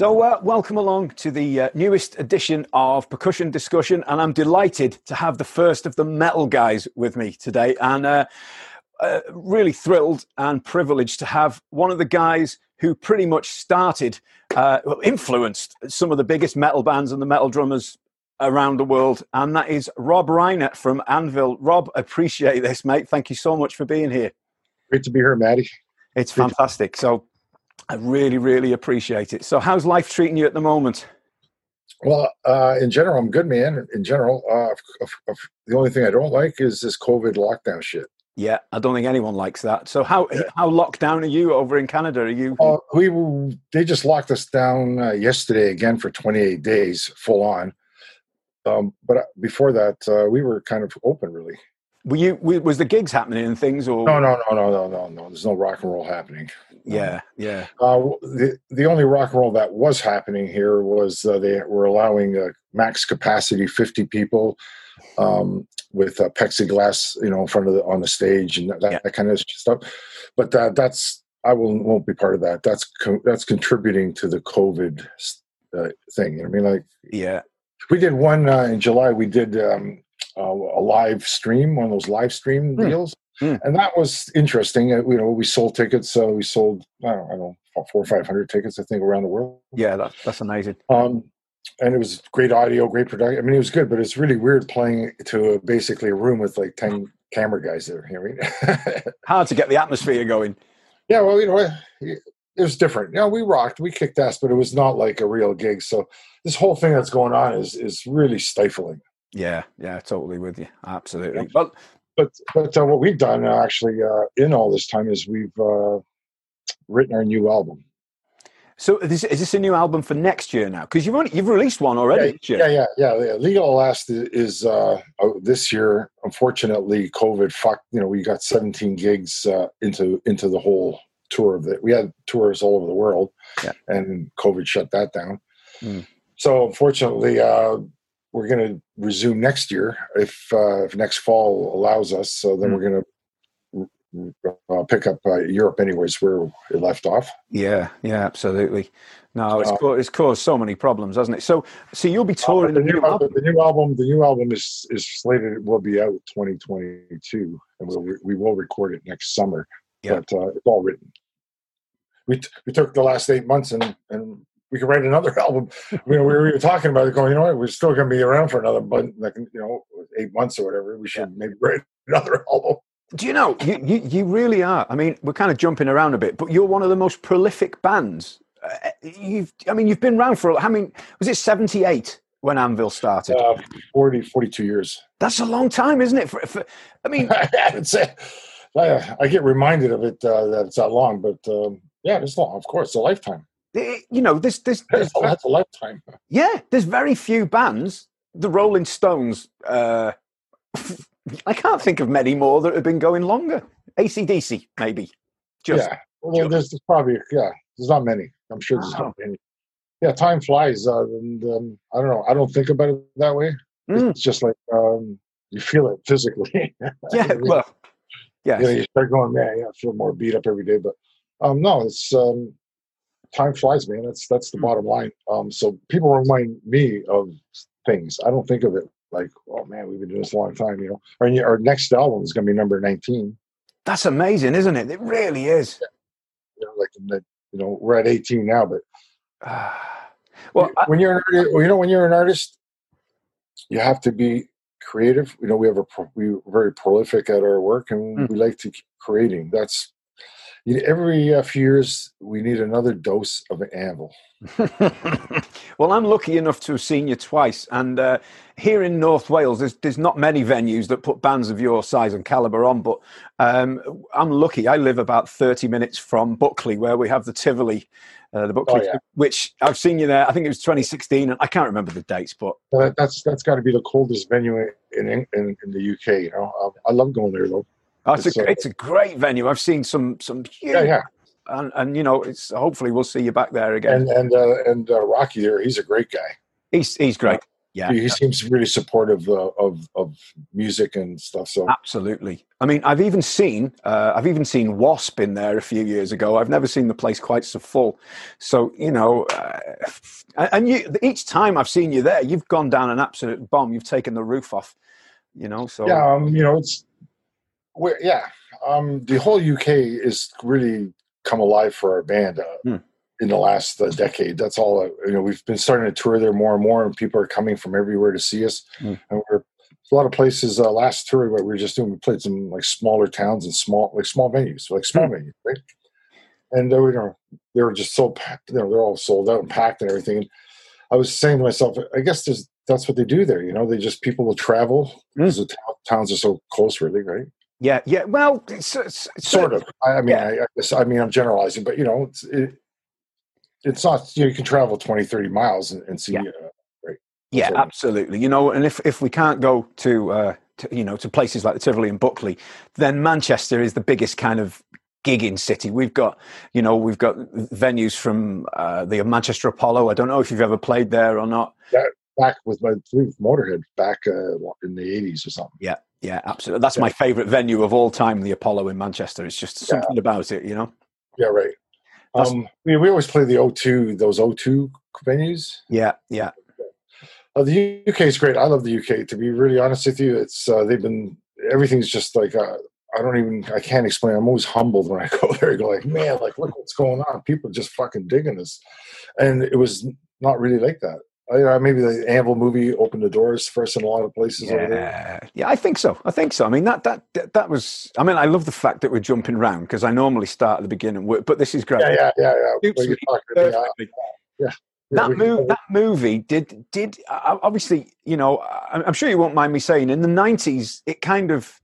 So, uh, welcome along to the uh, newest edition of Percussion Discussion, and I'm delighted to have the first of the metal guys with me today, and uh, uh, really thrilled and privileged to have one of the guys who pretty much started, uh, influenced some of the biggest metal bands and the metal drummers around the world, and that is Robb Reiner from Anvil. Robb, appreciate this, mate. Thank you so much for being here. Great to be here, Maddie. It's fantastic. So, I really, really appreciate it. So, how's life treating you at the moment? Well, uh, in general, I'm good, man. In general, uh, the only thing I don't like is this COVID lockdown shit. Yeah, I don't think anyone likes that. So, how yeah. how locked down are you over in Canada? Are you? Uh, we they just locked us down uh, yesterday again for 28 days, full on. Um, but uh, before that, uh, we were kind of open, really. Were you? Was the gigs happening and things, or no, no, no, no, no, no, no? There's no rock and roll happening. Yeah, yeah. Uh, the the only rock and roll that was happening here was uh, they were allowing a max capacity 50 people um, with uh, plexiglass, you know, in front of the on the stage and that, yeah. that kind of stuff. But that, that's I will won't be part of that. That's co- that's contributing to the COVID uh, thing. You know what I mean, like yeah, we did one uh, in July. We did um, a live stream, one of those live stream hmm. deals. Mm. And that was interesting. Uh, you know, we sold tickets. So we sold, I don't, I don't know, four or 500 tickets, I think, around the world. Yeah, that, that's amazing. Um, and it was great audio, great production. I mean, it was good, but it's really weird playing to a, basically a room with like 10 camera guys there. You know I mean? Hard to get the atmosphere going. Yeah, well, you know, it was different. Yeah, you know, we rocked, we kicked ass, but it was not like a real gig. So this whole thing that's going on is is really stifling. Yeah, yeah, totally with you. Absolutely. Yeah. but but uh, what we've done uh, actually uh, in all this time is we've uh, written our new album. So is, is this a new album for next year now? Because you've only, you've released one already. Yeah, yeah, yeah, yeah. Legal Last is uh, this year. Unfortunately, COVID fucked. You know, we got 17 gigs uh, into into the whole tour of it. We had tours all over the world, yeah. and COVID shut that down. Mm. So unfortunately, we're going to resume next year if uh, if next fall allows us. So then mm. we're going to uh, pick up uh, Europe anyways where it left off. Yeah, yeah, absolutely. No, it's, uh, caused, it's caused so many problems, hasn't it? So, so you'll be uh, touring the, new, album. The new album, the new album is is slated. It will be out 2022, and we'll we will record it next summer. Yeah. But uh, it's all written. We t- we took the last eight months and and we could write another album. you know, we were talking about it, going, you know what, we're still going to be around for another, but like you know, eight months or whatever. We should maybe write another album. Do you know you, you, you really are? I mean, we're kind of jumping around a bit, but you're one of the most prolific bands. Uh, you've, I mean, you've been around for. I mean, Was it seventy eight when Anvil started? Uh, 40, 42 years. That's a long time, isn't it? For, for I mean, it's a, I, I get reminded of it uh, that it's that long, but um, yeah, it's long. Of course, it's a lifetime you know, there's, there's, there's that's a lifetime. Yeah, there's very few bands. The Rolling Stones. Uh, I can't think of many more that have been going longer. ACDC, maybe. Just, yeah, well, just. There's, there's, probably yeah. There's not many. I'm sure there's not many. Yeah, time flies, uh, and um, I don't know. I don't think about it that way. Mm. It's just like um, you feel it physically. yeah, well, yeah. You, know, you start going, man, yeah, I feel more beat up every day. But um, no, it's um, time flies, man. That's that's the hmm. bottom line. Um, so people remind me of things. I don't think of it like, oh man, we've been doing this a long time. You know, our, our next album is going to be number nineteen. That's amazing, isn't it? It really is. Yeah. You know, like the, you know, we're at eighteen now, but well, when I, you're an artist, you know when you're an artist, you have to be creative. You know, we have a we're very prolific at our work, and mm. we like to keep creating. That's you know, every uh, few years we need another dose of an anvil. well, I'm lucky enough to have seen you twice, and uh, here in North Wales, there's, there's not many venues that put bands of your size and caliber on. But um, I'm lucky; I live about 30 minutes from Buckley, where we have the Tivoli, uh, the Buckley, oh, yeah. which I've seen you there. I think it was 2016, and I can't remember the dates, but well, that's that's got to be the coldest venue in in, in, in the UK. You know, um, I love going there though. Oh, it's, it's, a, it's a great venue. I've seen some some huge, yeah, yeah. And, and you know, it's hopefully we'll see you back there again. And and uh, and uh, Rocky there, he's a great guy. He's he's great. Yeah, he seems really supportive uh, of of music and stuff. So absolutely. I mean, I've even seen uh, I've even seen Wasp in there a few years ago. I've never seen the place quite so full. So you know, uh, and you each time I've seen you there, you've gone down an absolute bomb. You've taken the roof off. You know, so yeah, um, you know, it's yeah. Um, the whole UK is really come alive for our band. Uh, hmm in the last uh, decade. That's all. Uh, you know, we've been starting to tour there more and more, and people are coming from everywhere to see us. Mm. And we're a lot of places. Uh, last tour what we were just doing, we played some like smaller towns and small, like small venues, like small mm. venues, right? And uh, you know, they were just so packed. You know, they're all sold out and packed and everything. And I was saying to myself, I guess there's that's what they do there. You know, they just people will travel because mm. the t- towns are so close, really, right? Yeah, yeah. Well, it's, it's, sort of. I, mean, yeah. I, I, guess, I mean, I'm generalizing, but you know, it, it's not you know you can travel 20 30 miles and, and see yeah. Uh, right yeah so, absolutely you know and if if we can't go to, uh, to you know to places like the tivoli and buckley then manchester is the biggest kind of gigging city we've got you know we've got venues from uh, the manchester apollo i don't know if you've ever played there or not yeah back with my with motorhead back uh, in the 80s or something yeah yeah absolutely that's yeah. my favorite venue of all time the apollo in manchester it's just something yeah. about it you know yeah right um, we, we always play the O2, those O2 venues. Yeah, yeah. Uh, the UK is great. I love the UK. To be really honest with you, it's uh, they've been everything's just like uh, I don't even I can't explain. I'm always humbled when I go there. I go like, man, like look what's going on. People are just fucking digging this, and it was not really like that. Uh, maybe the Anvil movie opened the doors for us in a lot of places yeah. Yeah, I think so. I think so. I mean, that, that that was. I mean, I love the fact that we're jumping around because I normally start at the beginning, but this is great. Yeah, yeah, yeah, yeah. yeah. yeah. That, move, that movie did did obviously you know I'm sure you won't mind me saying in the 90s it kind of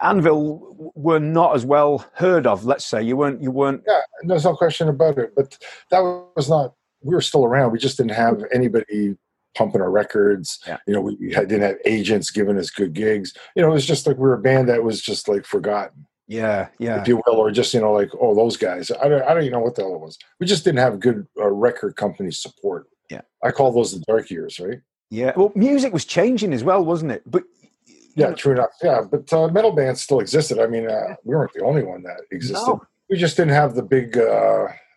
Anvil were not as well heard of let's say you weren't you weren't yeah there's no question about it but that was not we were still around. We just didn't have anybody pumping our records. Yeah. You know, we didn't have agents giving us good gigs. You know, it was just like we were a band that was just like forgotten. Yeah, yeah. If you will, or just you know, like oh, those guys. I don't, I don't even know what the hell it was. We just didn't have good uh, record company support. Yeah, I call those the dark years, right? Yeah. Well, music was changing as well, wasn't it? But yeah, know. true enough. Yeah, but uh, metal bands still existed. I mean, uh, we weren't the only one that existed. No. We just didn't have the big.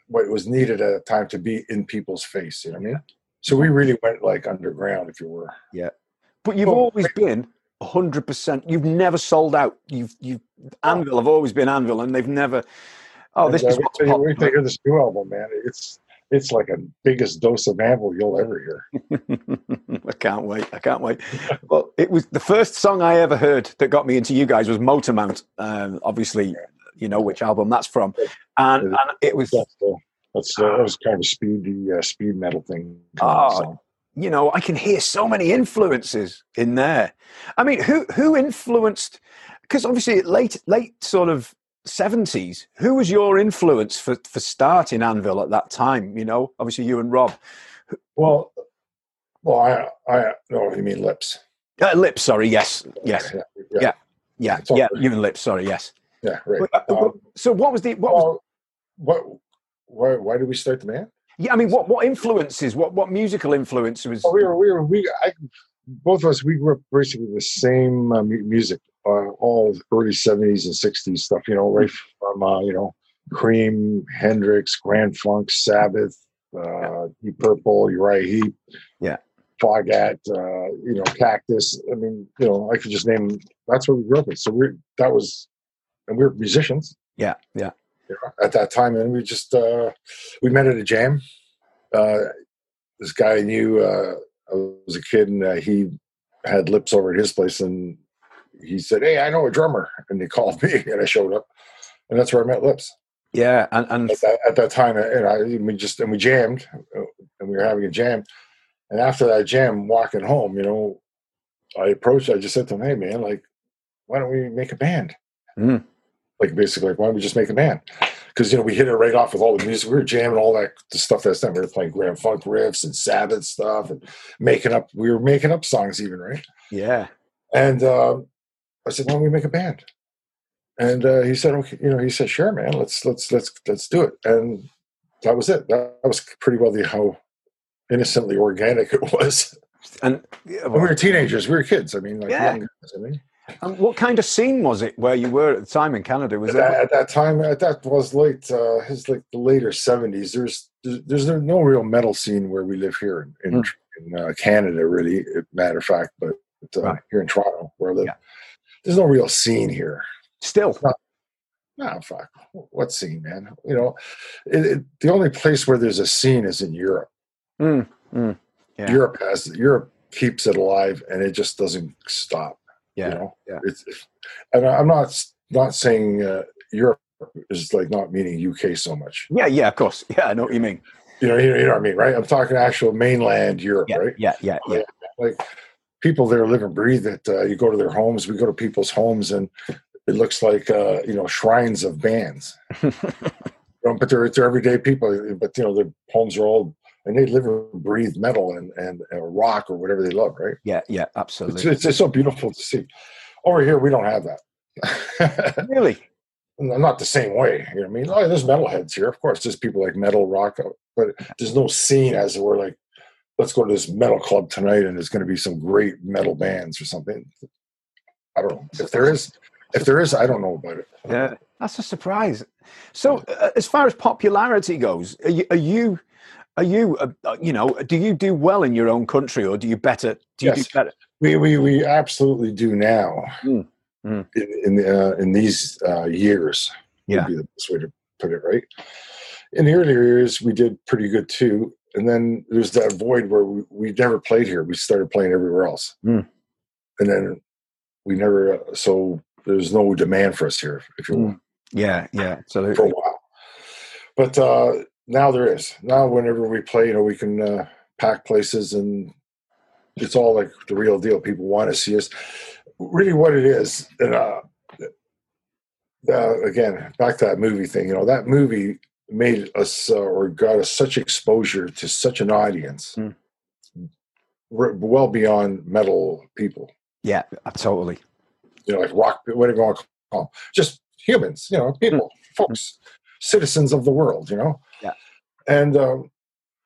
Uh, what was needed at a time to be in people's face. You know what I mean? So we really went like underground, if you were. Yeah, but you've well, always been hundred percent. You've never sold out. You've you Anvil have always been Anvil, and they've never. Oh, this is what's you, wait hear this new album, man. It's it's like a biggest dose of Anvil you'll ever hear. I can't wait. I can't wait. well, it was the first song I ever heard that got me into you guys was Motormount. Um, obviously, you know which album that's from, and, and it was that's, the, that's that was kind of a speedy uh, speed metal thing. Oh, you know, I can hear so many influences in there. I mean, who who influenced? Because obviously, late late sort of seventies. Who was your influence for for starting Anvil at that time? You know, obviously you and Robb. Well, well, I I no, you mean Lips. Uh, lips, sorry. Yes, yes, yeah, yeah, yeah. yeah, yeah you and Lips. Sorry, yes. Yeah, right. Uh, um, so what was the what well, was what why why did we start the band? Yeah, I mean, what what influences? What what musical influences? Well, we were we were we I, both of us we grew up basically the same uh, music, uh, all early seventies and sixties stuff. You know, right from uh, you know Cream, Hendrix, Grand Funk, Sabbath, uh, Deep Purple, Uriah Heep, yeah, Foghat, uh, you know, Cactus. I mean, you know, I could just name. That's what we grew up with. So we that was and we were musicians. Yeah, yeah. You know, at that time, and we just uh, we met at a jam. Uh, this guy I knew. Uh, I was a kid, and uh, he had lips over at his place, and he said, "Hey, I know a drummer," and he called me, and I showed up, and that's where I met Lips. Yeah, and, and at, that, at that time, and I we just and we jammed, and we were having a jam, and after that jam, walking home, you know, I approached. I just said to him, "Hey, man, like, why don't we make a band?" Mm like basically like why don't we just make a band? Because you know we hit it right off with all the music. We were jamming all that the stuff that's time we were playing grand funk riffs and sabbath stuff and making up we were making up songs even right? Yeah. And uh, i said why don't we make a band? And uh, he said okay you know he said sure man let's let's let's let's do it. And that was it. That was pretty well the how innocently organic it was. And, When we were teenagers, we were kids. I mean, like Yeah. young guys, I mean. And what kind of scene was it where you were at the time in Canada? Was At that, at that time, that was late, uh, his like the later seventies. There's, there's there's no real metal scene where we live here in in, in uh, Canada, really. uh, Matter of fact, but uh, Right. here in Toronto, where I live, Yeah. there's no real scene here. Still, No, fuck. What scene, man? You know, it, it, the only place where there's a scene is in Europe. Mm, mm, yeah. Europe has Europe keeps it alive, and it just doesn't stop. Yeah, you know, yeah. it's, and I'm not not saying uh, Europe is like not meaning UK so much. yeah, yeah. Of course, yeah. I know what you mean. You know, you know, you know what I mean, right? I'm talking actual mainland Europe, Yeah, right? yeah, yeah, yeah. Like people there live and breathe it. Uh, you go to their homes. We go to people's homes, and it looks like uh, you know shrines of bands. But they're they're everyday people. But you know, their homes are all and they live and breathe metal and and, and rock or whatever they love, right? yeah, yeah. Absolutely. it's, it's so beautiful to see. Over here, we don't have that. really? Not the same way. You know I mean? Oh, there's metalheads here. Of course, there's people like metal rock, but there's no scene as it were like, let's go to this metal club tonight and there's going to be some great metal bands or something. I don't know. If there is, if there is, I don't know about it. Yeah, that's a surprise. So, uh, as far as popularity goes, are you, are you, are you, uh, uh, you know, do you do well in your own country, or do you better? Do you Yes. do better? We we, we absolutely do now Mm, mm. in in, uh, in these uh, years. Yeah. would be the best way to put it, right? In the earlier years, we did pretty good too, and then there's that void where we, we never played here. We started playing everywhere else, Mm. and then we never. Uh, so there's no demand for us here, if you will, Mm. Yeah, yeah, for a while. But uh, now there is. Now, whenever we play, you know, we can uh, pack places, and it's all like the real deal. People want to see us. Really, what it is, and uh, uh, again, back to that movie thing. You know, that movie made us uh, or got us such exposure to such an audience, Mm. r- well beyond metal people. Yeah, totally. You know, like rock. What do you want to call them? Just humans. You know, people, folks, citizens of the world. You know. Yeah. And um,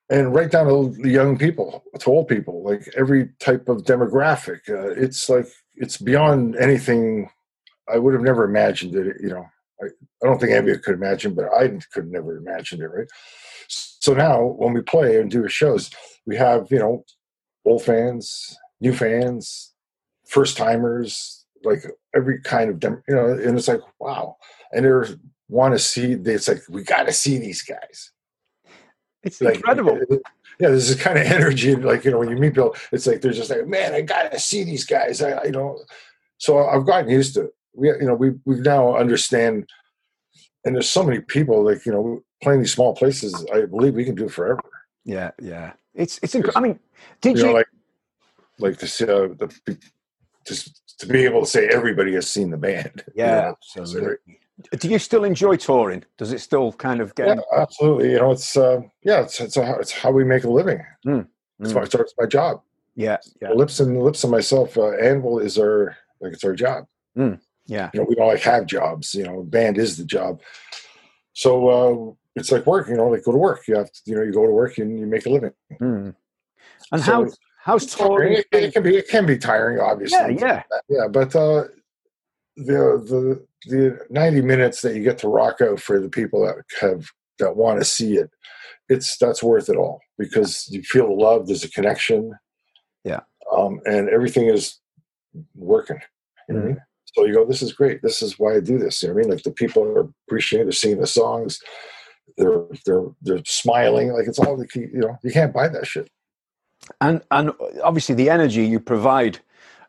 and right down to the young people, to old people, like every type of demographic. Uh, it's like it's beyond anything I would have never imagined it. You know, I, I don't think anybody could imagine, but I could never imagine it. Right. So now when we play and do shows, we have you know old fans, new fans, first timers, like every kind of dem- you know, and it's like wow, and they want to see. It's like we got to see these guys. It's Like incredible. Yeah, there's this kind of energy, like you know, when you meet people, it's like they're just like, man, I gotta see these guys. I, you know, so I've gotten used to it. We, you know, we we now understand, and there's so many people, like you know, playing these small places. I believe we can do it forever. Yeah, yeah. It's it's. Inc- I mean, did You you? know, like like to see, uh, the just to be able to say everybody has seen the band. you yeah, know, absolutely. Do you still enjoy touring? Does it still kind of get? Yeah, absolutely. You know, it's uh, yeah, it's it's, a, it's how we make a living. Mm, It's, mm. my, it's my job. Yeah, yeah, Lips and Lips and myself, uh, Anvil is our like it's our job. yeah. You know, we don't like have jobs. You know, band is the job. So uh, it's like work. You know, like go to work. You have to. You know, you go to work and you make a living. Mm. And So how how's touring? It, it can be it can be tiring, obviously. Yeah, yeah, yeah. But uh, the the the ninety minutes that you get to rock out for the people that have that want to see it, it's that's worth it all because you feel the love. There's a connection. Yeah. Um, and everything is working. You know what I mean? So you go, this is great. This is why I do this. You know what I mean? Like the people are appreciating, they're singing the songs, they're they're they're smiling. Like it's all the key. You know, you can't buy that shit. and and obviously the energy you provide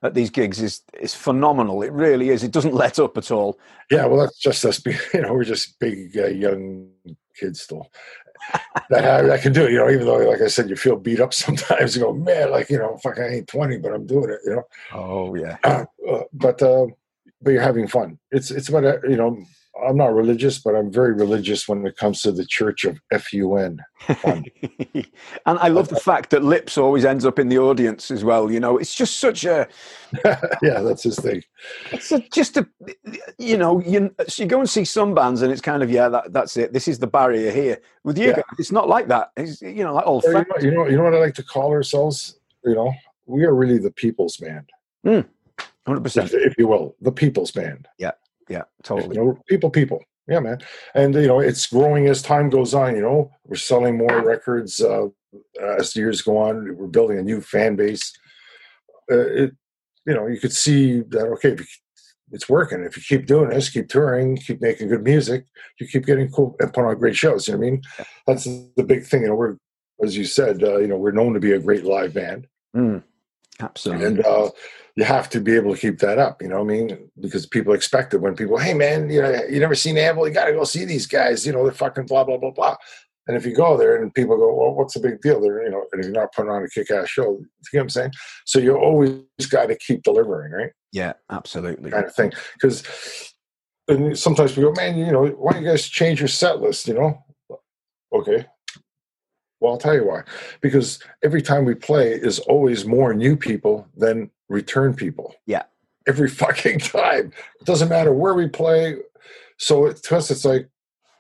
at these gigs is is phenomenal. It really is. It doesn't let up at all. Yeah, well, that's just us. You know, we're just big uh, young kids still. that I, that can do it. You know, even though, like I said, you feel beat up sometimes. You go, man, like you know, fuck, I ain't twenty, but I'm doing it. You know, Oh yeah, uh, but uh, but you're having fun. It's it's about uh, you know. I'm not religious, but I'm very religious when it comes to the Church of FUN. And I love the fact that Lips always ends up in the audience as well. You know, it's just such a yeah, that's his thing. it's a, just a you know you so you go and see some bands and it's kind of yeah that that's it. This is the barrier here. With you Yeah. guys, it's not like that. It's you know like old Or you, know, you know, you know what I like to call ourselves. You know, we are really the people's band, hmm. hundred if, percent. if you will, the people's band. Yeah, totally. You know, people, people. Yeah, man. And you know, it's growing as time goes on. You know, we're selling more records uh, as the years go on. We're building a new fan base. Uh, it, you know, you could see that. Okay, it's working. If you keep doing this, keep touring, keep making good music, you keep getting cool and putting on great shows. You know what I mean? That's the big thing. You know, we're as you said, uh, you know, we're known to be a great live band. Mm, absolutely. and uh, you have to be able to keep that up. You know, what I mean, because people expect it when people, hey man, you know, you never seen Anvil, you got to go see these guys. You know, they're fucking blah blah blah blah. And if you go there and people go, well, what's the big deal? They're you know, and you're not putting on a kick-ass show. You know what I'm saying? So you always got to keep delivering, right? yeah, absolutely. Kind of thing. Because sometimes we go, man, you know, why don't you guys change your set list? You know, okay. Well, I'll tell you why. Because every time we play is always more new people than return people. Yeah. Every fucking time. It doesn't matter where we play. So it, to us, it's like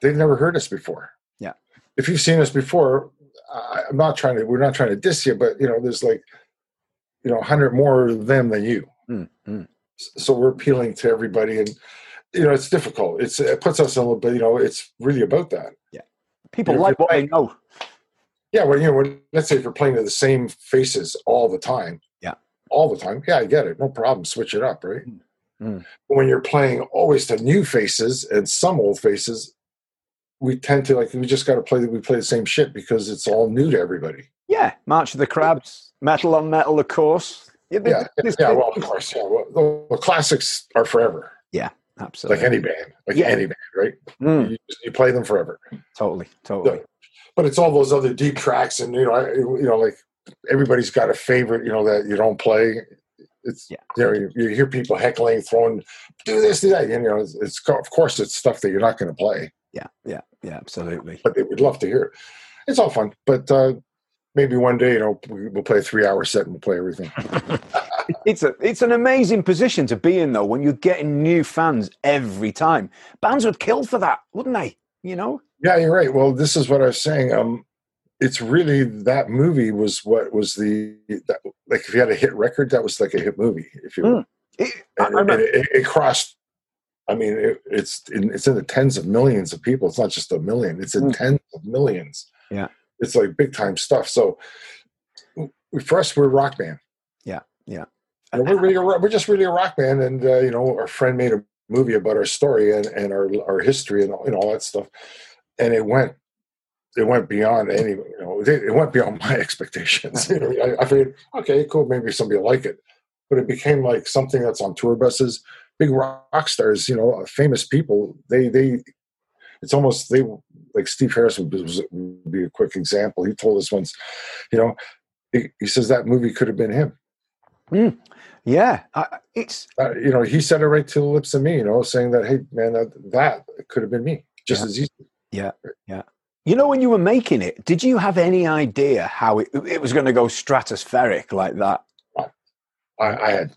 they've never heard us before. Yeah. If you've seen us before, I, I'm not trying to. We're not trying to diss you, but you know, there's like, you know, hundred more of them than you. Mm, mm. So we're appealing to everybody, and you know, it's difficult. It's it puts us in a little bit. You know, it's really about that. Yeah. People If like what they know. Yeah, well, you know, let's say if you're playing to the same faces all the time. Yeah. All the time. Yeah, I get it. No problem. Switch it up, right? Mm. When you're playing always to new faces and some old faces, we tend to like we just got to play. that We play the same shit because it's all new to everybody. Yeah, March of the Crabs, metal on metal, of course. Yeah, Yeah, this- yeah well, of course, yeah. Well, the, the classics are forever, Yeah, absolutely. like any band, like Yeah. any band, right? Mm, You, you play them forever. totally, totally. But it's all those other deep tracks and you know I, you know like everybody's got a favorite you know that you don't play it's Yeah. you know you, you hear people heckling throwing do this do that you know it's, it's of course it's stuff that you're not going to play Yeah, yeah, yeah, absolutely. but they would love to hear it it's all fun but uh maybe one day you know we- we'll play a three hour set and we'll play everything It's a it's an amazing position to be in though when you're getting new fans every time. Bands would kill for that, wouldn't they? You know? Yeah you're right well this is what i was saying um it's really that movie was what was the that, like if you had a hit record that was like a hit movie if you will. It, and, it, it crossed. I mean, it, it's in, it's in the tens of millions of people. It's not just a million; it's in Mm. tens of millions. Yeah. it's like big time stuff. So, for us, we're a rock band. Yeah, yeah. You know, we're really a, we're just really a rock band, and uh, you know, our friend made a movie about our story and, and our our history and all, and all that stuff, and it went it went beyond any you know it, it went beyond my expectations. You know, I, I figured, okay, cool, maybe somebody will like it, but it became like something that's on tour buses. Big rock stars, you know, uh, famous people. They they, it's almost they like Steve Harris would, be- would be a quick example. He told us once, you know, he, he says that movie could have been him. Hmm. yeah, I, it's Uh, you know, he said it right to the lips of me. You know, saying that, hey man, that, that could have been me just Yeah. as easy. you know when you were making it, did you have any idea how it, it was going to go stratospheric like that? I, I had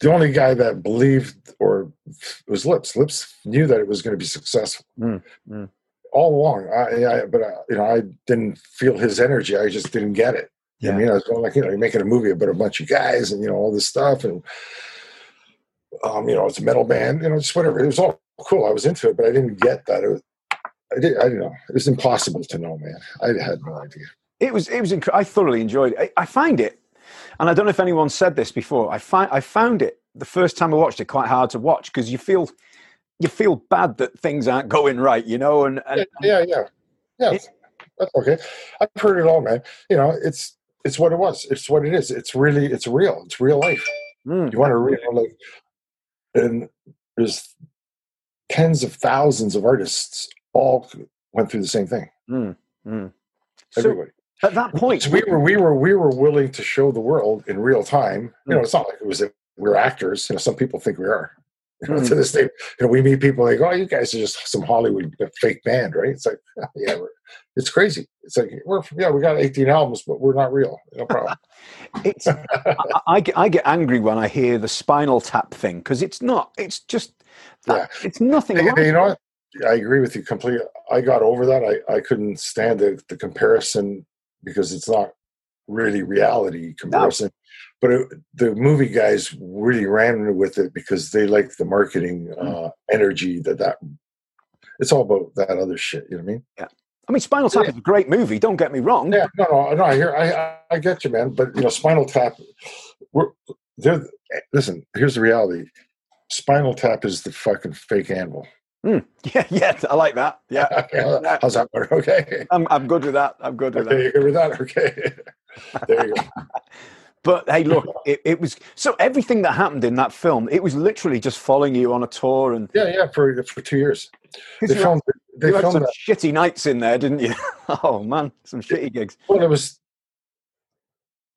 the only guy that believed or was Lips. Lips knew that it was going to be successful Mm, mm. all along. I, I but I, you know, I didn't feel his energy. I just didn't get it. What I mean, I was going like, you know, you're making a movie about a bunch of guys and you know all this stuff, and um, you know, it's a metal band, you know, just whatever. It was all cool. I was into it, but I didn't get that. It was, I did. I don't know. It was impossible to know, man. I had no idea. It was it was inc- I thoroughly enjoyed it. I, I find it, and I don't know if anyone said this before. I find I found it the first time I watched it quite hard to watch because you feel you feel bad that things aren't going right, you know, and, and yeah, yeah, yeah. Yeah, that's okay. I've heard it all, man. You know, it's it's what it was. It's what it is. It's really it's real. It's real life. Mm, You want to read like, and there's tens of thousands of artists all went through the same thing. mm, mm. So Everybody. at that point, So we were we were we were willing to show the world in real time. You know, Mm. it's not like it was that we're actors. You know, some people think we are. You know, Mm. To this day, you know, we meet people like, "Oh, you guys are just some Hollywood fake band, right?" It's like, yeah, we're, it's crazy. It's like we're yeah, we got 18 albums, but we're not real. No problem. it's I, I get I get angry when I hear the Spinal Tap thing because it's not. It's just that it's nothing. Hey, you know what? I agree with you completely. I got over that. I, I couldn't stand the, the comparison because it's not really reality comparison. But it, the movie guys really ran with it because they like the marketing uh, energy that that. It's all about that other shit. You know what I mean? Yeah. I mean, Spinal Tap Yeah. is a great movie. Don't get me wrong. Yeah, no, no, no. I hear, I, I, get you, man. But you know, Spinal Tap. We're they're listen. Here's the reality. Spinal Tap is the fucking fake anvil. Yeah, yeah, I like that. Yeah, How's that work? Okay. I'm, I'm good with that. I'm good with that. Okay, you good with that? Okay. there you go. But hey, look, it, it was so everything that happened in that film, it was literally just following you on a tour and Yeah, yeah. For for two years. they you, filmed. had, They you had filmed some that. shitty nights in there, didn't you? oh man, some shitty gigs. Well, it was.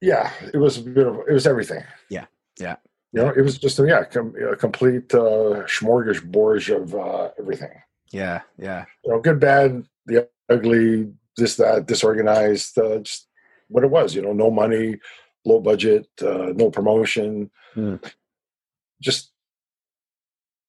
Yeah, it was a bit of. It was everything. Yeah, yeah. You know, it was just a, yeah, com- a complete uh, smorgasbord of uh, everything. Yeah, yeah, You know, good, bad, the ugly, this, that, disorganized, uh, just what it was. You know, no money, low budget, uh, no promotion, Hmm. just.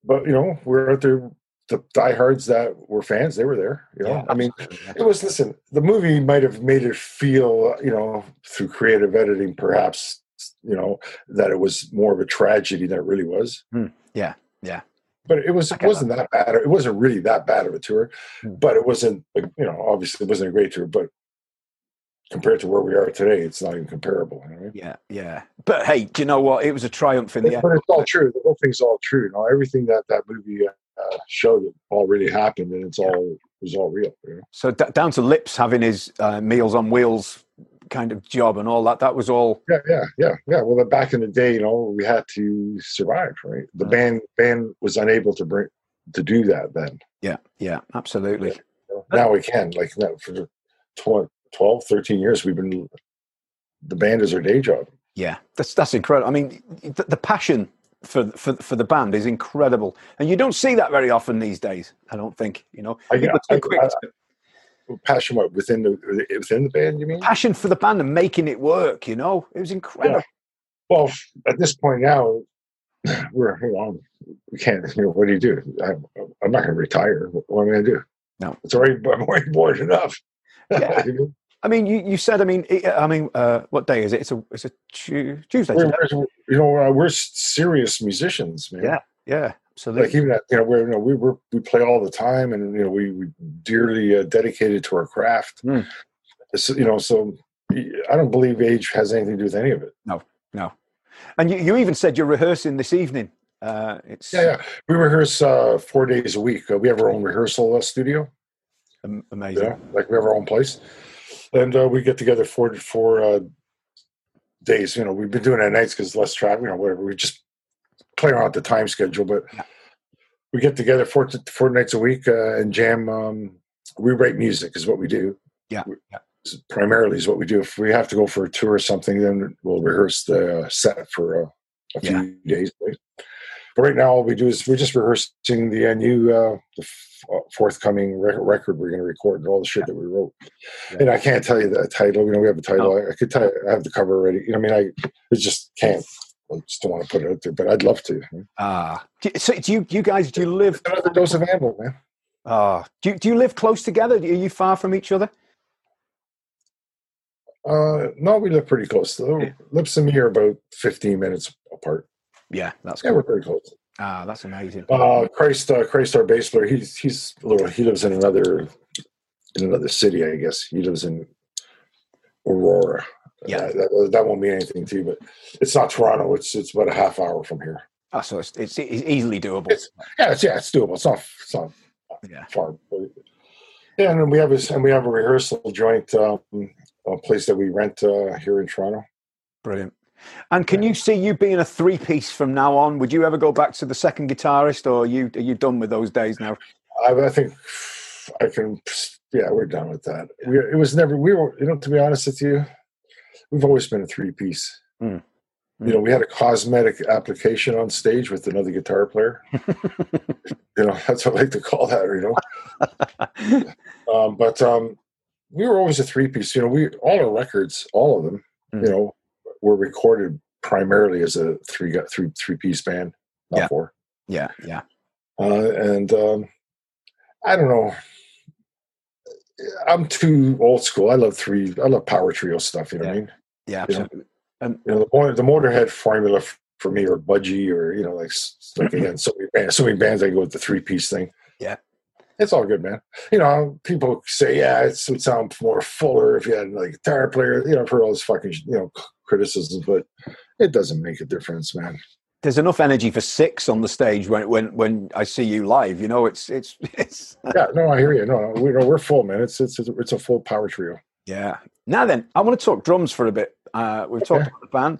But you know, we're out there. The diehards that were fans, they were there. You know, yeah. I mean, absolutely. it was listen the movie might have made it feel you know through creative editing perhaps you know that it was more of a tragedy than it really was Hmm. Yeah, yeah. but it was it wasn't that bad it wasn't really that bad of a tour Hmm. but it wasn't you know obviously it wasn't a great tour but compared to where we are today it's not even comparable you know? yeah, yeah. But hey, do you know what? It was a triumph in the end. but it's all true the whole thing's all true you know everything that that movie uh, showed it all really happened and it's Yeah. all it was all real you know? So d- down to Lips having his uh, Meals on Wheels kind of job and all that. That was all. Yeah, yeah, yeah, yeah. Well, back in the day, you know, we had to survive, right? The Mm. band band was unable to bring to do that then. Yeah, yeah, absolutely. Know, Now we can. Like for tw- 12, 13 years, we've been. The band is our day job. Yeah, that's that's incredible. I mean, the, the passion for for for the band is incredible, and you don't see that very often these days. I don't think you know. I, I, are too quick I- to- oh, passion what within the within the band. You mean? passion for the band and making it work. You know, it was incredible. Well, at this point now, we're you know we can't. You know, what do you do? I'm, I'm not going to retire. What am I going to do? No. it's already I'm already bored enough. Yeah. You know? I mean, you, you said. I mean, it, I mean, uh, what day is it? It's a it's a Tu- Tuesday. we're, we're- you know uh, we're serious musicians, man. Yeah, yeah, absolutely. Like even at, you know we're you know we we we play all the time, and you know we we dearly uh, dedicated to our craft. Mm. It's, you know, so I don't believe age has anything to do with any of it. no, no. and you, you even said you're rehearsing this evening. Uh, it's Yeah, yeah. We rehearse uh, four days a week. Uh, we have our own rehearsal uh, studio. amazing. know, like we have our own place, and uh, we get together four four uh, days. You know, we've been doing it at nights because less traffic. You know, whatever. We just play around the time schedule, but we get together four four nights a week uh, and jam. Um, we write music is what we do. Yeah, We- yeah. Primarily is what we do. If we have to go for a tour or something, then we'll rehearse the set for uh, a few days. Right? But right now, all we do is we're just rehearsing the uh, new uh, the f- uh, forthcoming re- record we're going to record and all the shit that we wrote. Yeah. And I can't tell you the title. You know, we have a title. I, I could tell you, I have the cover already. You know, I mean, I, I just can't. I just don't want to put it out there, but I'd love to. Ah, do, so do you you guys do you live? Another dose of Anvil, man. Ah, do you, do you live close together? Are you far from each other? Uh, no, we live pretty close. Lips and me are about 15 minutes apart. Yeah, that's Yeah, cool. we're pretty close. Ah, that's amazing. Uh, Chris, uh, Chris, our bass player, he's he's a little. He lives in another in another city, I guess. He lives in Aurora. Yeah. Uh, that, that won't mean anything to you, but it's not Toronto. It's it's about a half hour from here. Ah, so it's, it's it's easily doable. It's- Yeah, it's yeah, it's doable. It's not it's not Yeah. far. Yeah, and then we have a and we have a rehearsal joint um, a place that we rent uh, here in Toronto. Brilliant. And can you see you being a three piece from now on? Would you ever go back to the second guitarist, or are you are you done with those days now? I, I think I can. Yeah, we're done with that. We, it was never. We were. You know, to be honest with you, we've always been a three piece. Mm. You know, we had a cosmetic application on stage with another guitar player. you know, that's what I like to call that. You know, um, but um, we were always a three piece. You know, we all our records, all of them, Mm. you know, were recorded primarily as a three three three piece band, not Yeah. four. yeah, yeah, Uh, and um, I don't know. I'm too old school. I love three. I love power trio stuff. You know what I mean? Yeah, You know? absolutely. And You know, the the Motorhead formula f- for me, or Budgie, or you know, like like again, so many bands, so many bands. I go with the three piece thing. Yeah. it's all good, man. You know, people say, yeah, it's, it would sound more fuller if you had like a guitar player. You know, I've heard all this fucking you know criticisms, but it doesn't make a difference, man. there's enough energy for six on the stage when when when I see you live. You know, it's it's it's Yeah, no, I hear you. No, we, no, we're full, man. It's it's it's a full power trio. yeah. Now then, I want to talk drums for a bit. Uh, we've talked Okay. about the band.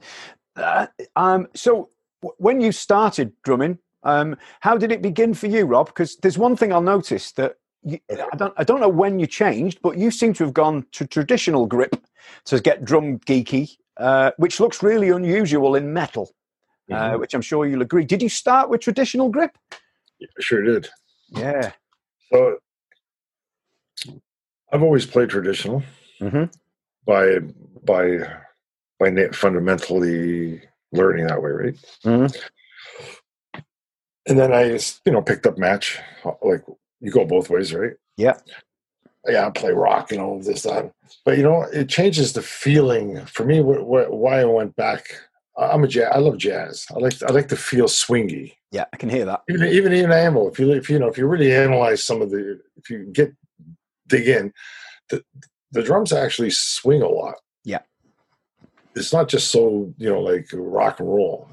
Uh, um, so w- when you started drumming, um, how did it begin for you, Robb? Because there's one thing I'll notice that you, I don't I don't know when you changed, but you seem to have gone to traditional grip to get drum geeky, uh, which looks really unusual in metal. Uh, Mhm. which I'm sure you'll agree. Did you start with traditional grip? sure did. Yeah. So I've always played traditional Mm-hmm. by by by fundamentally learning that way, right? Mm-hmm. And then I, you know, picked up match. Like you go both ways, right? Yeah. Yeah, I play rock and all of this that, but you know, it changes the feeling for me. Wh- wh- why I went back. I'm a jazz. I love jazz. I like I like to feel swingy. Yeah, I can hear that. even even even ammo. If you if you know if you really analyze some of the if you get dig in, the the drums actually swing a lot. Yeah. it's not just so you know like rock and roll.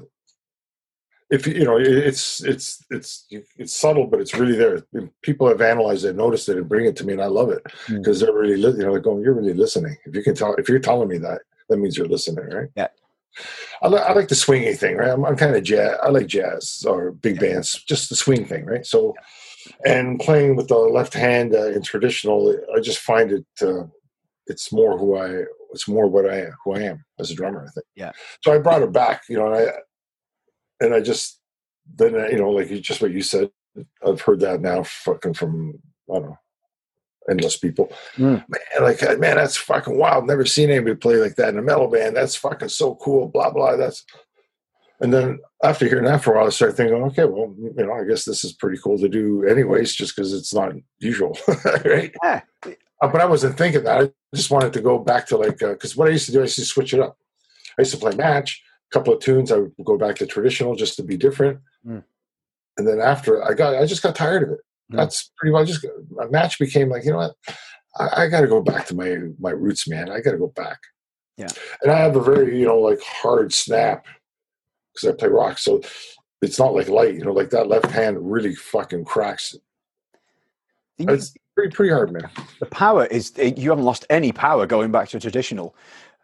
If you know it's it's it's it's subtle, but it's really there. People have analyzed it, noticed it, and bring it to me, and I love it Mm. because they're really li- you know they're going. You're really listening. If you can tell, if you're telling me that, that means you're listening, right? Yeah. I, li- I like the swingy thing, right? I'm, I'm kind of jazz. I like jazz or big bands, just the swing thing, right? So, and playing with the left hand uh, in traditional, I just find it. Uh, it's more who I. It's more what I am, who I am as a drummer. I think. Yeah. So I brought it back, you know, and I, and I just then uh, you know, like just what you said. I've heard that now, fucking from I don't know, endless people. Mm. Man, like uh, man, that's fucking wild. Never seen anybody play like that in a metal band. That's fucking so cool. Blah blah. That's and then after hearing that for a while, I started thinking, okay, well, you know, I guess this is pretty cool to do, anyways, just because it's not usual, right? Yeah. Uh, but I wasn't thinking that. I just wanted to go back to like because what I used to do, I used to switch it up. I used to play match, couple of tunes. I would go back to traditional just to be different. Mm. And then after I got, I just got tired of it. Mm. That's pretty much just a match became like, you know what, I, I got to go back to my my roots, man. I got to go back. Yeah. And I have a very you know like hard snap because I play rock, so it's not like light. You know, like that left hand really fucking cracks. The, It's pretty pretty hard, man. the power is you haven't lost any power going back to traditional.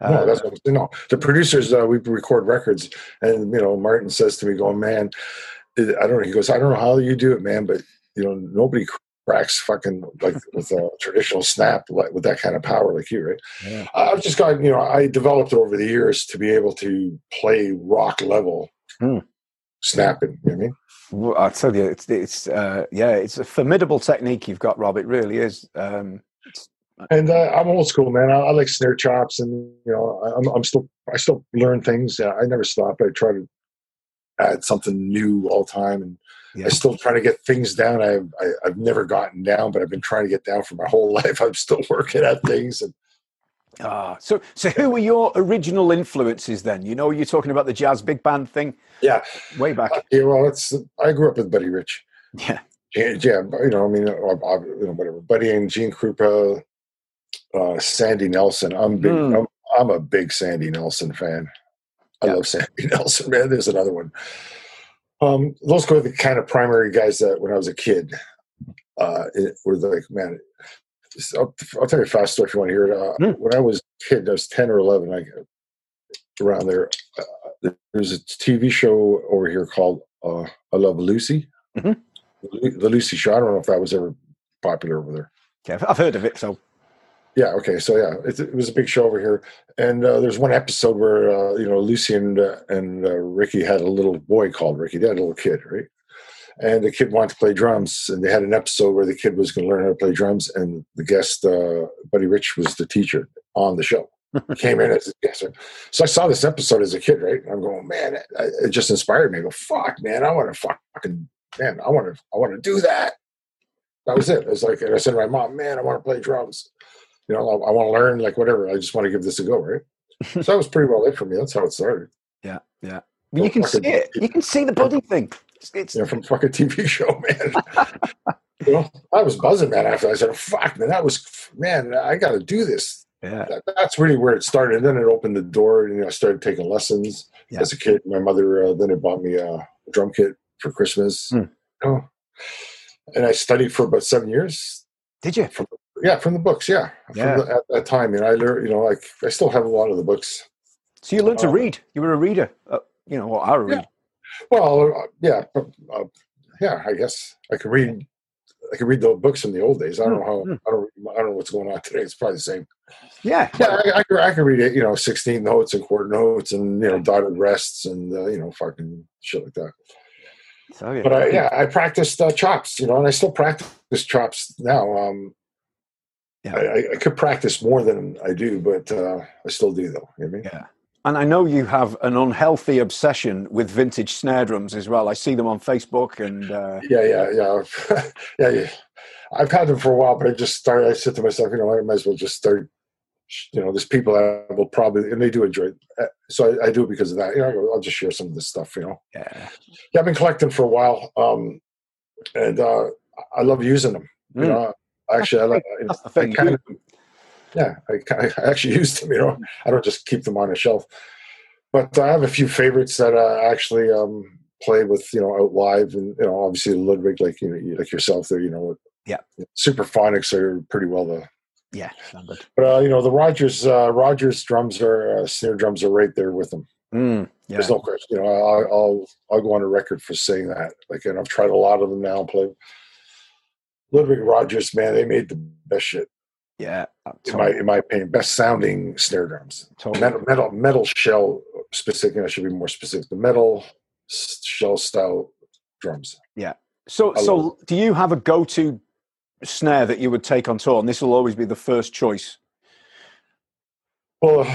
Uh, No, that's what I'm saying. No, the producers, uh, we record records, and you know, Martin says to me, "Going, man, I don't know." He goes, "I don't know how you do it, man, but you know, nobody cracks fucking like with a traditional snap like with that kind of power like you, right?" yeah. I've just got, you know, I developed over the years to be able to play rock level Hmm. snapping. You know I mean? Well, I tell you, it's it's uh, yeah, it's a formidable technique you've got, Robb. It really is. Um, And uh, I'm old school, man. I, I like snare chops, and you know, I- I'm, I'm still, I still learn things. I never stop. I try to add something new all the time, and yeah. I still try to get things down. I've, I, I've never gotten down, but I've been trying to get down for my whole life. I'm still working at things, and Ah, so so who were your original influences then? You know, you're talking about the jazz big band thing. Yeah. way back. uh, yeah, well, it's. I grew up with Buddy Rich. Yeah, Yeah, yeah, you know, I mean, I, I, you know, whatever. Buddy and Gene Krupa, uh, Sandy Nelson. I'm big. Hmm. I'm, I'm a big Sandy Nelson fan. I Yeah. love Sandy Nelson, man. There's another one. Um, those were the kind of primary guys that when I was a kid, uh, it, were like, man. I'll, I'll tell you a fast story if you want to hear it. Uh, Hmm. When I was a kid, I was ten or eleven. I around there. Uh, there's a TV show over here called uh, "I Love Lucy." Mhm. The Lucy Show. I don't know if that was ever popular over there. okay, I've heard of it. So Yeah. Okay. So yeah, it, it was a big show over here, and uh, there's one episode where uh, you know Lucy and uh, and uh, Ricky had a little boy called Ricky. They had a little kid, right? And the kid wanted to play drums, and they had an episode where the kid was going to learn how to play drums, and the guest, uh, Buddy Rich, was the teacher on the show. Came in as a guest. So I saw this episode as a kid, right? I'm going, man, it, it just inspired me. I go, fuck, man, I want to fucking, man, I want to, I want to do that. That was it. It was like, and I said to my mom, man, I want to play drums you know, I, I want to learn, like whatever. I just want to give this a go, right? so that was pretty well it for me. That's how it started. Yeah, yeah. But you can see it. You can see the buddy thing. It's, it's yeah, from fucking TV show, man. you know, I was buzzing, man. After I said, "Fuck, man, that was man, I got to do this." Yeah, that, that's really where it started. And then it opened the door, and you know, I started taking lessons yeah. as a kid. My mother uh, then it bought me a drum kit for Christmas. Hmm. Oh, and I studied for about seven years. Did you? From, yeah, from the books. Yeah, yeah. The, at that time, you know, I learned. You know, like I still have a lot of the books. So you learned to uh, read. You were a reader. Uh, you know, well, I read. Yeah. Well, uh, yeah, uh, yeah. I guess I can read. I can read the books in the old days. I don't know how. Mm-hmm. I don't. I don't know what's going on today. It's probably the same. Yeah, yeah. I, I, I can read it. You know, sixteen notes and quarter notes, and you know, dotted rests, and uh, you know, fucking shit like that. So, yeah. But I, yeah, I practiced uh, chops. You know, and I still practice chops now. Um, yeah, I, I, could practice more than I do, but uh, I still do, though. You know I mean? Yeah. And I know you have an unhealthy obsession with vintage snare drums as well. I see them on Facebook and uh... yeah, yeah, yeah, yeah, yeah. I've had them for a while, but I just started. I said to myself, you know, I might as well just start. You know, there's people that will probably, and they do enjoy it. Uh, so I, I do it because of that. You know, I'll just share some of this stuff. You know, yeah. Yeah, I've been collecting for a while, um, and uh, I love using them. You mm. know, actually, I, like, I kind of yeah, I, I actually use them. You know, I don't just keep them on a shelf. But I have a few favorites that I actually um, play with, you know, out live, and you know, obviously Ludwig, like you know, like yourself, there, you know, yeah, Supraphonics are pretty well the yeah, but uh, you know, the Rogers uh, Rogers drums are uh, snare drums are right there with them. Mm, yeah. There's no question. You know, I'll, I'll I'll go on a record for saying that. Like, and I've tried a lot of them now. And play Ludwig Rogers, man, they made the best shit. Yeah, totally. in my in my opinion, best sounding snare drums. Totally. Metal, metal metal shell specific. I should be more specific. The metal shell style drums. Yeah. So I so do you have a go to snare that you would take on tour? And this will always be the first choice. Well,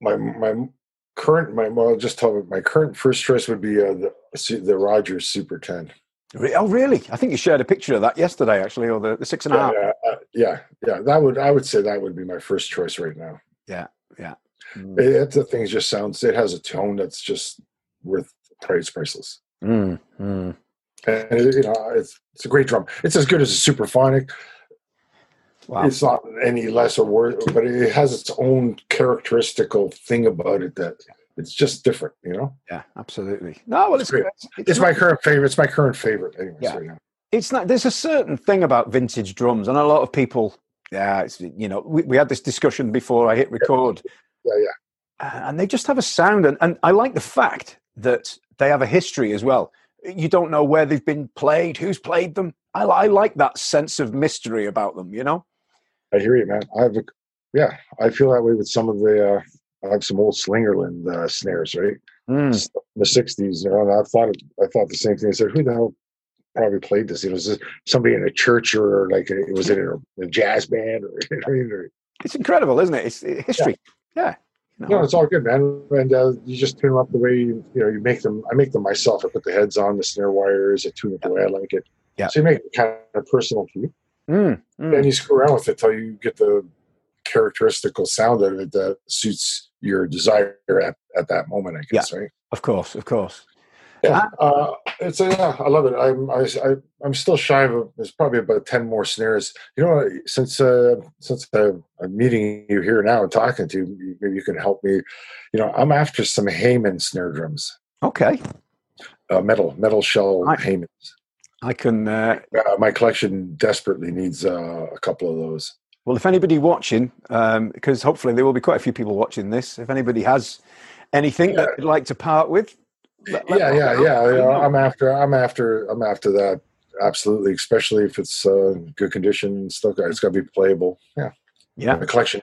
my my current my well, I'll just tell you, my current first choice would be uh, the the Rogers Super Ten. Oh, really? I think you shared a picture of that yesterday, actually, or the, the six and a yeah. Yeah, uh, yeah, yeah. That would I would say that would be my first choice right now. Yeah, yeah. Mm. It, it, the thing just sounds. It has a tone that's just worth price priceless. Mm, mm. And it, you know, it's it's a great drum. It's as good as a Supraphonic. Wow. It's not any less or worse, but it has its own characteristical thing about it that it's just different, you know. Yeah, absolutely. No, well, it's it's, it's, it's my current favorite. It's my current favorite, anyways, yeah. right now. It's not. There's a certain thing about vintage drums, and a lot of people. Yeah, it's you know we, we had this discussion before I hit record. Yeah, yeah. Uh, and they just have a sound, and, and I like the fact that they have a history as well. You don't know where they've been played, who's played them. I, I like that sense of mystery about them. You know. I hear you, man. I have a, yeah, I feel that way with some of the uh, I have some old Slingerland uh, snares, right? Mm. The '60s, you know, and I thought I thought the same thing. I said, "Who the hell probably played this? You know, was this somebody in a church or like a, was it in a, a jazz band? Or, or, it's incredible, isn't it? It's history. Yeah. yeah. No. no, it's all good, man. And uh, you just tune them up the way you, you know you make them. I make them myself. I put the heads on the snare wires. I tune it the way I like it. Yeah. So you make it kind of personal to you. Mm, mm. And you screw around with it till you get the characteristical sound out of it that suits your desire at, at that moment, I guess, yeah, right? Of course, of course. Yeah, uh, it's a, yeah, I love it. I'm I, I, am still shy of. There's probably about ten more snares. You know, since uh, since I'm meeting you here now and talking to you, maybe you can help me. You know, I'm after some Hayman snare drums. Okay. Uh, metal metal shell I, Haymans. I can. Uh, uh, my collection desperately needs uh, a couple of those. Well, if anybody watching, um, because hopefully there will be quite a few people watching this, if anybody has anything yeah. that they'd like to part with, let, let yeah, yeah, yeah, yeah. I'm after, I'm after, I'm after that. Absolutely, especially if it's uh, good condition stuff. It's got to be playable. Yeah, yeah. The collection.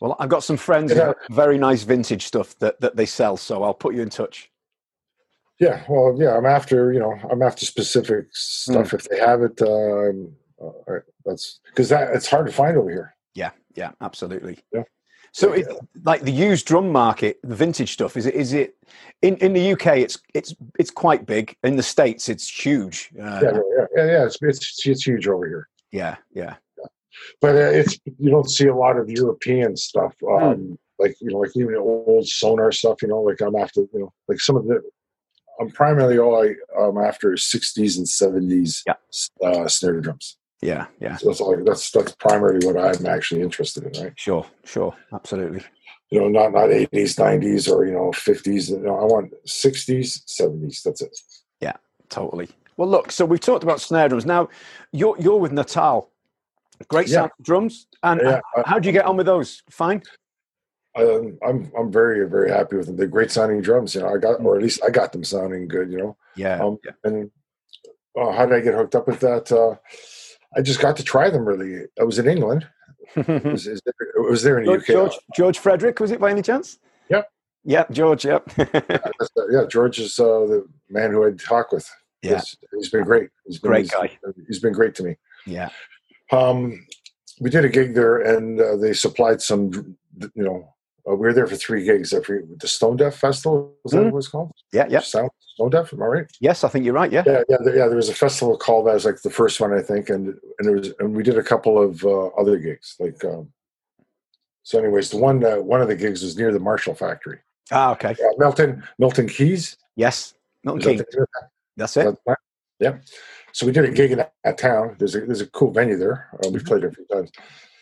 Well, I've got some friends yeah. very nice vintage stuff that, that they sell, so I'll put you in touch. Yeah, well, yeah, I'm after you know I'm after specific stuff. Mm. If they have it, um, uh, that's because that it's hard to find over here. Yeah, yeah, absolutely. Yeah. So, it, like the used drum market, the vintage stuff, is it? Is it in, in the UK? It's it's it's quite big. In the states, it's huge. Uh, yeah, yeah, yeah, yeah. It's, it's it's huge over here. Yeah, yeah. yeah. But uh, it's you don't see a lot of European stuff. Hmm. Um, mm. like you know, like even old Sonor stuff. You know, like I'm after you know, like some of the. I'm primarily all I, I'm after is 60s and 70s Yeah. uh, snare drums. Yeah, yeah, So that's all, that's that's primarily what I'm actually interested in, right? sure, sure, absolutely. You know, not not 80s, 90s, or you know, 50s. You know, I want 60s, 70s. That's it. Yeah, totally. Well, look. So we've talked about snare drums. Now, you're you're with Natal. Great Yeah. sound drums. And Yeah, I- how do you get on with those? Fine. Um, I'm I'm very very happy with them. They're great sounding drums. You know, I got or at least I got them sounding good. You know, Yeah. Um, and uh, how did I get hooked up with that? Uh, I just got to try them. Really, I was in England. It yeah. was, was there in the George, UK. George George Frederick was it by any chance? Yep. Yep. George. Yep. Yeah, George is uh, the man who I talk with. Yeah. He's- he's been great. He's been, Great he's- guy. He's been great to me. yeah. Um, we did a gig there, and uh, they supplied some. You know, uh, we were there for three gigs. Every the Stone Deaf Festival was that Mhm. what it's called? Yeah. Yeah. Sound Stone Deaf. Am I right? Yes, I think you're right. Yeah. Yeah, yeah, there, yeah. There was a festival called that was like the first one, I think, and and there was and we did a couple of uh, other gigs. Like, um, so, anyways, the one uh, one of the gigs was near the Marshall Factory, Ah. Okay. yeah, Milton Milton Keynes. Yes. Milton Is that That's it. that- yeah. So we did a gig in that, that town. There's a there's a cool venue there. Uh, we've played it a few times.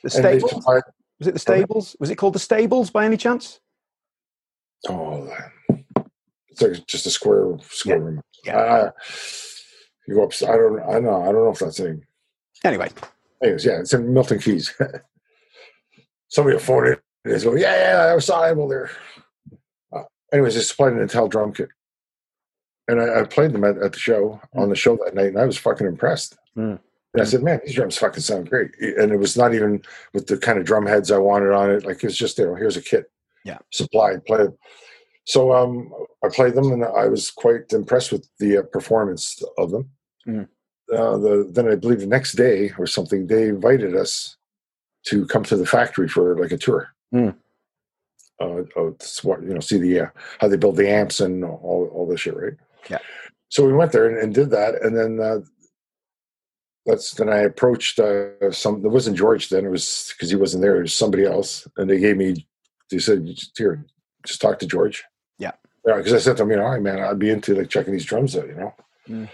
The And they stables. supplied. Was it the stables? Was it called the stables by any chance? Oh, it's like just a square square room. Yeah. Uh, you go up. I don't. I know. I don't know if that's a Anyway. Anyways, yeah, it's in Milton Keynes. Somebody phone in they go, yeah, yeah, I was liable there. Uh, anyways, they supplied a Natal drum kit. And I, I played them at, at the show, on the show that night, and I was fucking impressed. Mm. And I said, man, these drums fucking sound great. And it was not even with the kind of drum heads I wanted on it. Like, it was just, you know, here's a kit. Yeah. Supplied, played. So um, I played them, and I was quite impressed with the uh, performance of them. Mm. Uh, the, then I believe the next day or something, they invited us to come to the factory for like a tour. Mm. Uh, oh, what you know, see the uh, how they build the amps and all all this shit, right? Yeah. So we went there and, and did that, and then uh, that's then I approached uh, some. It wasn't George then; it was because he wasn't there. It was somebody else, and they gave me. They said, "Here, just talk to George." Yeah. Yeah, because I said to him, you know, hey man, I'd be into like checking these drums out, you know. Mm.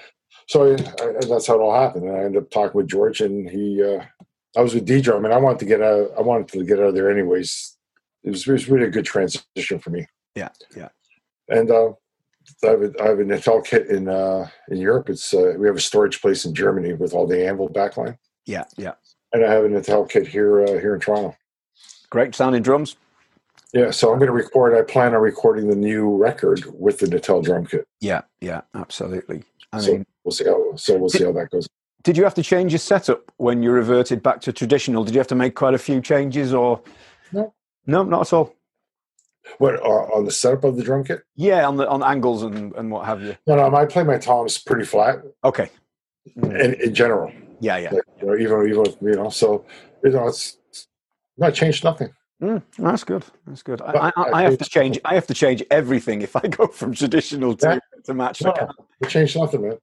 So I, I, that's how it all happened. And I ended up talking with George, and he, uh, I was with ddrum, and I wanted to get out. I wanted to get out of there anyways. It was, it was really a good transition for me. Yeah. Yeah. And uh, I have a, I have a Natal kit in uh, in Europe. It's uh, we have a storage place in Germany with all the Anvil backline, Yeah. Yeah. and I have a Natal kit here uh, here in Toronto. Great sounding drums. Yeah, so I'm going to record. I plan on recording the new record with the Natal drum kit. Yeah. Yeah. Absolutely. I so mean, we'll see how. So we'll see how that goes. did you have to change your setup when you reverted back to traditional? Did you have to make quite a few changes or? No. No, not at all. What uh, on the setup of the drum kit? Yeah, on the on angles and, and what have you. No, no. I play my toms pretty flat Okay. Mm. in, in general. Yeah, yeah. Like, you know, even even you know, so you know, it's, it's not changed nothing. Mm, that's good. That's good. I, I, I I have to change. I have to change everything if I go from traditional to, Yeah. to match No, the cat. it changed nothing, man.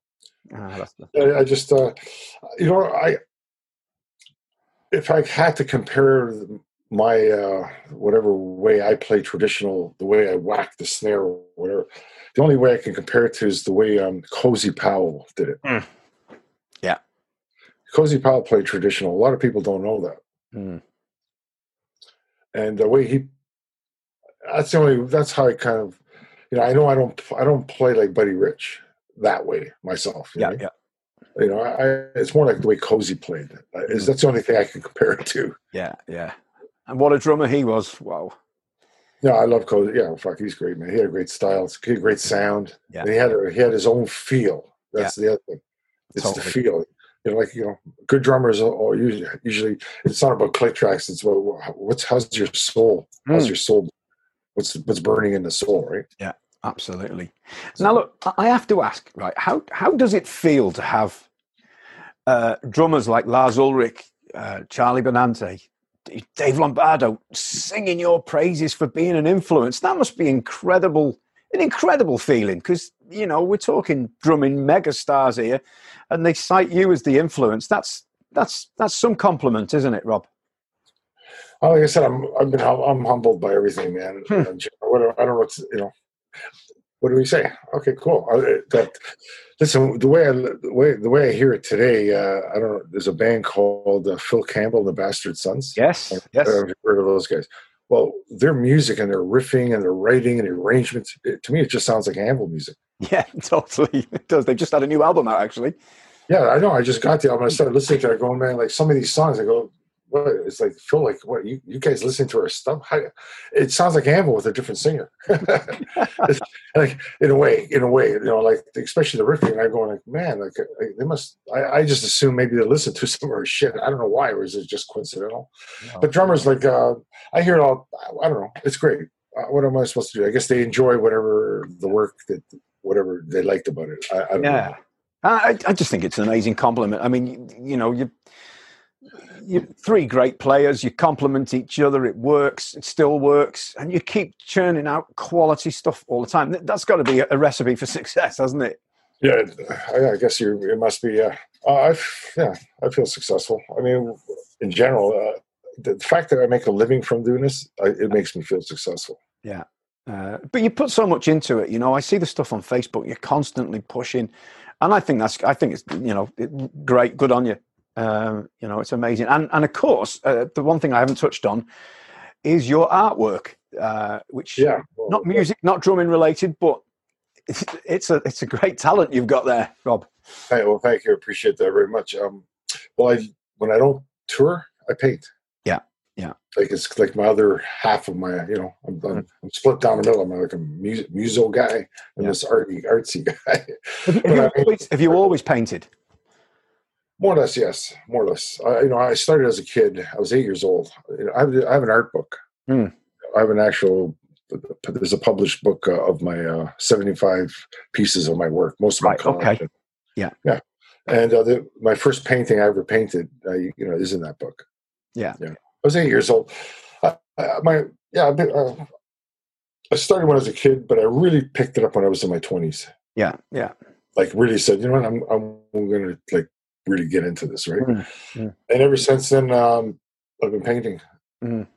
Ah, I, I just, uh, you know, I if I had to compare my uh, whatever way I play traditional, the way I whack the snare or whatever, the only way I can compare it to is the way um, Cozy Powell did it. Mm. Yeah. Cozy Powell played traditional. A lot of people don't know that. mm, and the way he that's the only that's how i kind of you know i know i don't i don't play like buddy rich that way myself yeah, know, yeah, you know I, it's more like the way cozy played Uh, is that's the only thing i can compare it to yeah, yeah. And what a drummer he was! Wow. Yeah, i love cozy yeah fuck he's great man he had a great style he had a great sound Yeah. and he had a, he had his own feel that's the other thing it's the feel you know like you know good drummers are, usually usually it's not about click tracks it's about what's how's your soul how's Mm. your soul what's what's burning in the soul right Yeah, Absolutely. Now, look, I- have to ask, right? How how does it feel to have uh, drummers like Lars Ulrich, uh, Charlie Benante, Dave Lombardo singing your praises for being an influence? That must be incredible, an incredible feeling because you know we're talking drumming megastars here, and they cite you as the influence. That's that's that's some compliment, isn't it, Robb? Oh, like I said, I'm I've been, I'm humbled by everything, man. Hmm. And, what do- I don't know what to, you know. What do we say? Okay, cool. Uh, That listen, the way I the way the way I hear it today, uh, I don't know. There's a band called uh, Phil Campbell and the Bastard Sons. Yes, I yes. don't know if you've heard of those guys. Well, their music and their riffing and their writing and the arrangements, it, to me, it just sounds like Anvil music. Yeah, totally. It does. They've just had a new album out, actually. Yeah, I know. I just got the album. I started listening to it, going, man, like some of these songs, I go, what? It's like, feel like, what? You, you guys listen to our stuff? How, it sounds like Anvil with a different singer. Like, in a way, in a way, you know, like, especially the riffing. I'm going, like, man, like, they must, I, I just assume maybe they listen to some of our shit. I don't know why, or is it just coincidental? But drummers, like, uh, I hear it all, I don't know. It's great. Uh, what am I supposed to do? I guess they enjoy whatever the work that, whatever they liked about it. I, I don't yeah. I, I just think it's an amazing compliment. I mean, you, you know, you you three great players. You complement each other. It works. It still works, and you keep churning out quality stuff all the time. That- That's got to be a, recipe for success, hasn't it? Yeah, I, I guess you. It must be. Yeah, uh, I. Yeah, I feel successful. I mean, in general, uh, the fact that I make a living from doing this, I, it makes me feel successful. Uh, but you put so much into it. You know, I see the stuff on Facebook. You're constantly pushing, and I think that's. I think it's you know great. Good on you. Um, you know, it's amazing. And and of course, uh, the one thing I haven't touched on is your artwork, uh, which Yeah, well, not music, not drumming related, but it's, it's a it's a great talent you've got there, Robb. Hey, well, thank you. I appreciate that very much. Um, well, I when I don't tour, I paint. Yeah, yeah. Like it's like my other half of my, you know, I'm, I'm, I'm split down the middle. I'm like a mu- muso guy and Yeah. this arty artsy guy. Have you, have you always, have you always painted? More or less, yes. More or less. I, you know, I started as a kid. I was eight years old. I, have, I have an art book. Hmm. I have an actual. There's a published book uh, of my uh, 75 pieces of my work. Most of my Right, okay. Yeah. yeah. And uh, the, my first painting I ever painted, uh, you know, is in that book. Yeah. yeah. I was eight years old. I, I, my yeah, been, uh, I started when I was a kid, but I really picked it up when I was in my 20s. Yeah, yeah. Like really said, you know what, I'm I'm going to like really get into this, right? Mm, mm. and ever since then um, i've been painting Mm.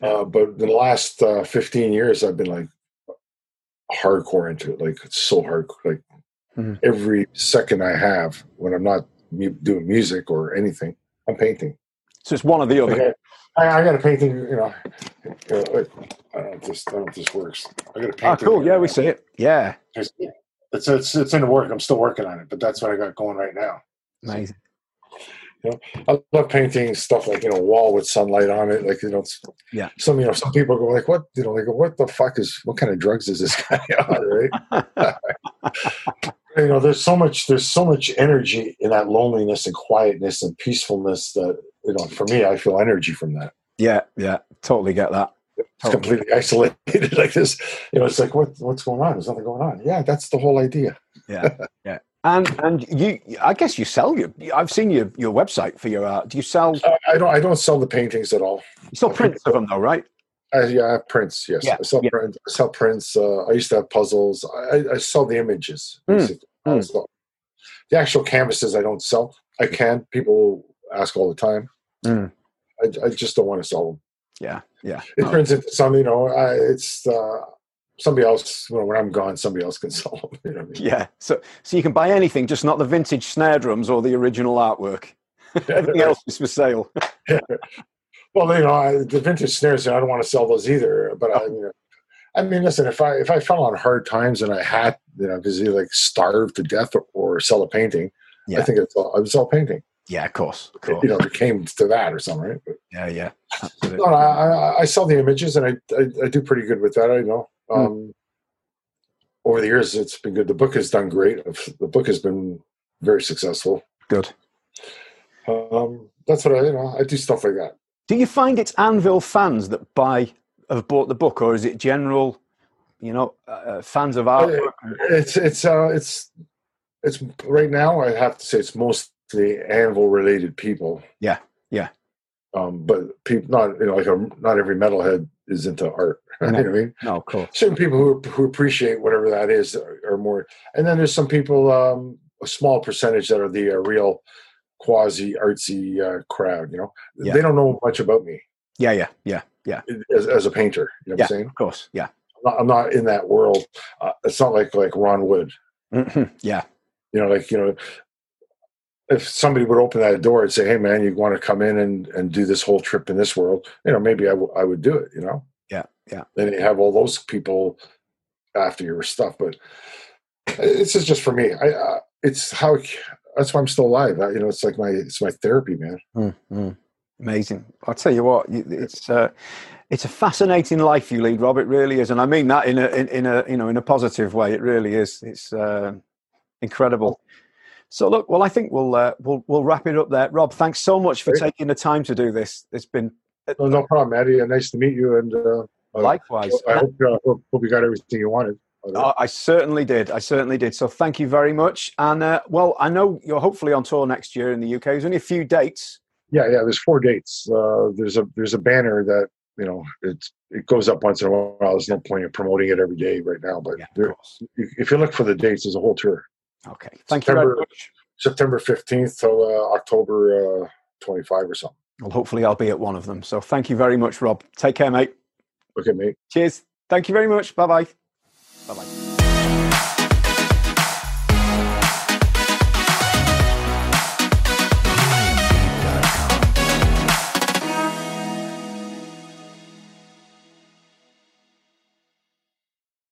uh, but in the last uh, 15 years i've been like hardcore into it like it's so hard like Mhm. every second i have when i'm not mu- doing music or anything i'm painting So it's one or the other. Like, I, I got a painting you know uh, like, I, don't know if this, I don't know if this works i got a painting. Oh, cool. Yeah, we see it. Yeah, it's it's it's in the work i'm still working on it but that's what i got going right now amazing. I love painting stuff like you know wall with sunlight on it. Like you know, Yeah. Some you know some people go like, what you know, like what the fuck is what kind of drugs is this guy on? Right? you know, there's so much there's so much energy in that loneliness and quietness and peacefulness that you know. For me, I feel energy from that. Yeah, yeah. Totally get that. It's Totally. completely isolated like this. You know, it's like what what's going on? There's nothing going on. Yeah, that's the whole idea. Yeah, yeah. And and you, I guess you sell your. I've seen your your website for your art. Do you sell? You I, don't I don't sell the paintings at all. You sell prints of them though, right? I, yeah, I have prints. Yes, Yeah, I sell yeah. prints. I sell prints. Uh, I used to have puzzles. I, I- sell the images. Mm, basically. Mm. sell- The actual canvases I don't sell. I can. People ask all the time. Mm. I, I just don't want to sell them. Yeah, yeah. It turns into something. You know, I, it's uh, somebody else. You know, when I'm gone, somebody else can sell them. You know I mean? Yeah. So so you can buy anything, just not the vintage snare drums or the original artwork. Everything else is for sale. yeah. Well, you know, I, the vintage snares. I don't want to sell those either. But I mean, I mean, listen. If I if I fell on hard times and I had, you know, because you like starved to death or, or sell a painting, Yeah. I think it's all, I would sell painting. Yeah, of course, of course. You know, it came to that or something, right? But, Yeah, yeah. no, Absolutely. no, I, I, sell the images and I, I I do pretty good with that. I know. Hmm. Um, Over the years, it's been good. The book has done great. The book has been very successful. Good. Um, that's what I, you know, I do stuff like that. Do you find it's Anvil fans that buy have bought the book, or is it general, you know, uh, fans of artwork? It's it's uh it's it's right now. I have to say it's mostly Anvil related people. Yeah, yeah. Um, but people not you know like a, not every metalhead is into art. you know what I mean? No, course. Certain people who who appreciate whatever that is are, are more, and then there's some people, um, a small percentage that are the uh, real quasi artsy uh, crowd. You know, Yeah. they don't know much about me. Yeah, yeah, yeah, yeah. As, as a painter, you know what yeah, I'm saying? Of course, yeah. I'm not, I'm not in that world. Uh, it's not like like Ron Wood. Mhm, Yeah, You know, like you know, if somebody would open that door and say, "Hey, man, you want to come in and and do this whole trip in this world?" You know, maybe I, w- I would do it. You know, yeah, yeah. then you have all those people after your stuff. But this is just for me. I uh, it's how that's why I'm still alive. I, you know, it's like my it's my therapy, man. Mm, mm. Amazing. I'll tell you what, it's uh, it's a fascinating life you lead, Robb. It really is, and I mean that in a in, in a you know in a positive way. It really is. It's uh, incredible. So look, well, I think we'll uh, we'll we'll wrap it up there. Robb, thanks so much for Great. taking the time to do this. It's been No, no problem, Maddie. Uh, nice to meet you, and uh, uh, likewise. I hope, uh, hope hope you got everything you wanted. Oh, I certainly did. I certainly did. So thank you very much. And uh, well, I know you're hopefully on tour next year in the UK. There's only a few dates. Yeah, yeah. There's four dates. Uh, there's a there's a banner that you know it's it goes up once in a while. There's no point in promoting it every day right now, but Yeah, there, if you look for the dates, there's a whole tour. Okay. Thank you very September- much. September 15th till uh, October uh, 25 or something. Well, hopefully I'll be at one of them. So thank you very much, Robb. Take care, mate. Okay, mate. Cheers. Thank you very much. Bye bye. Bye bye.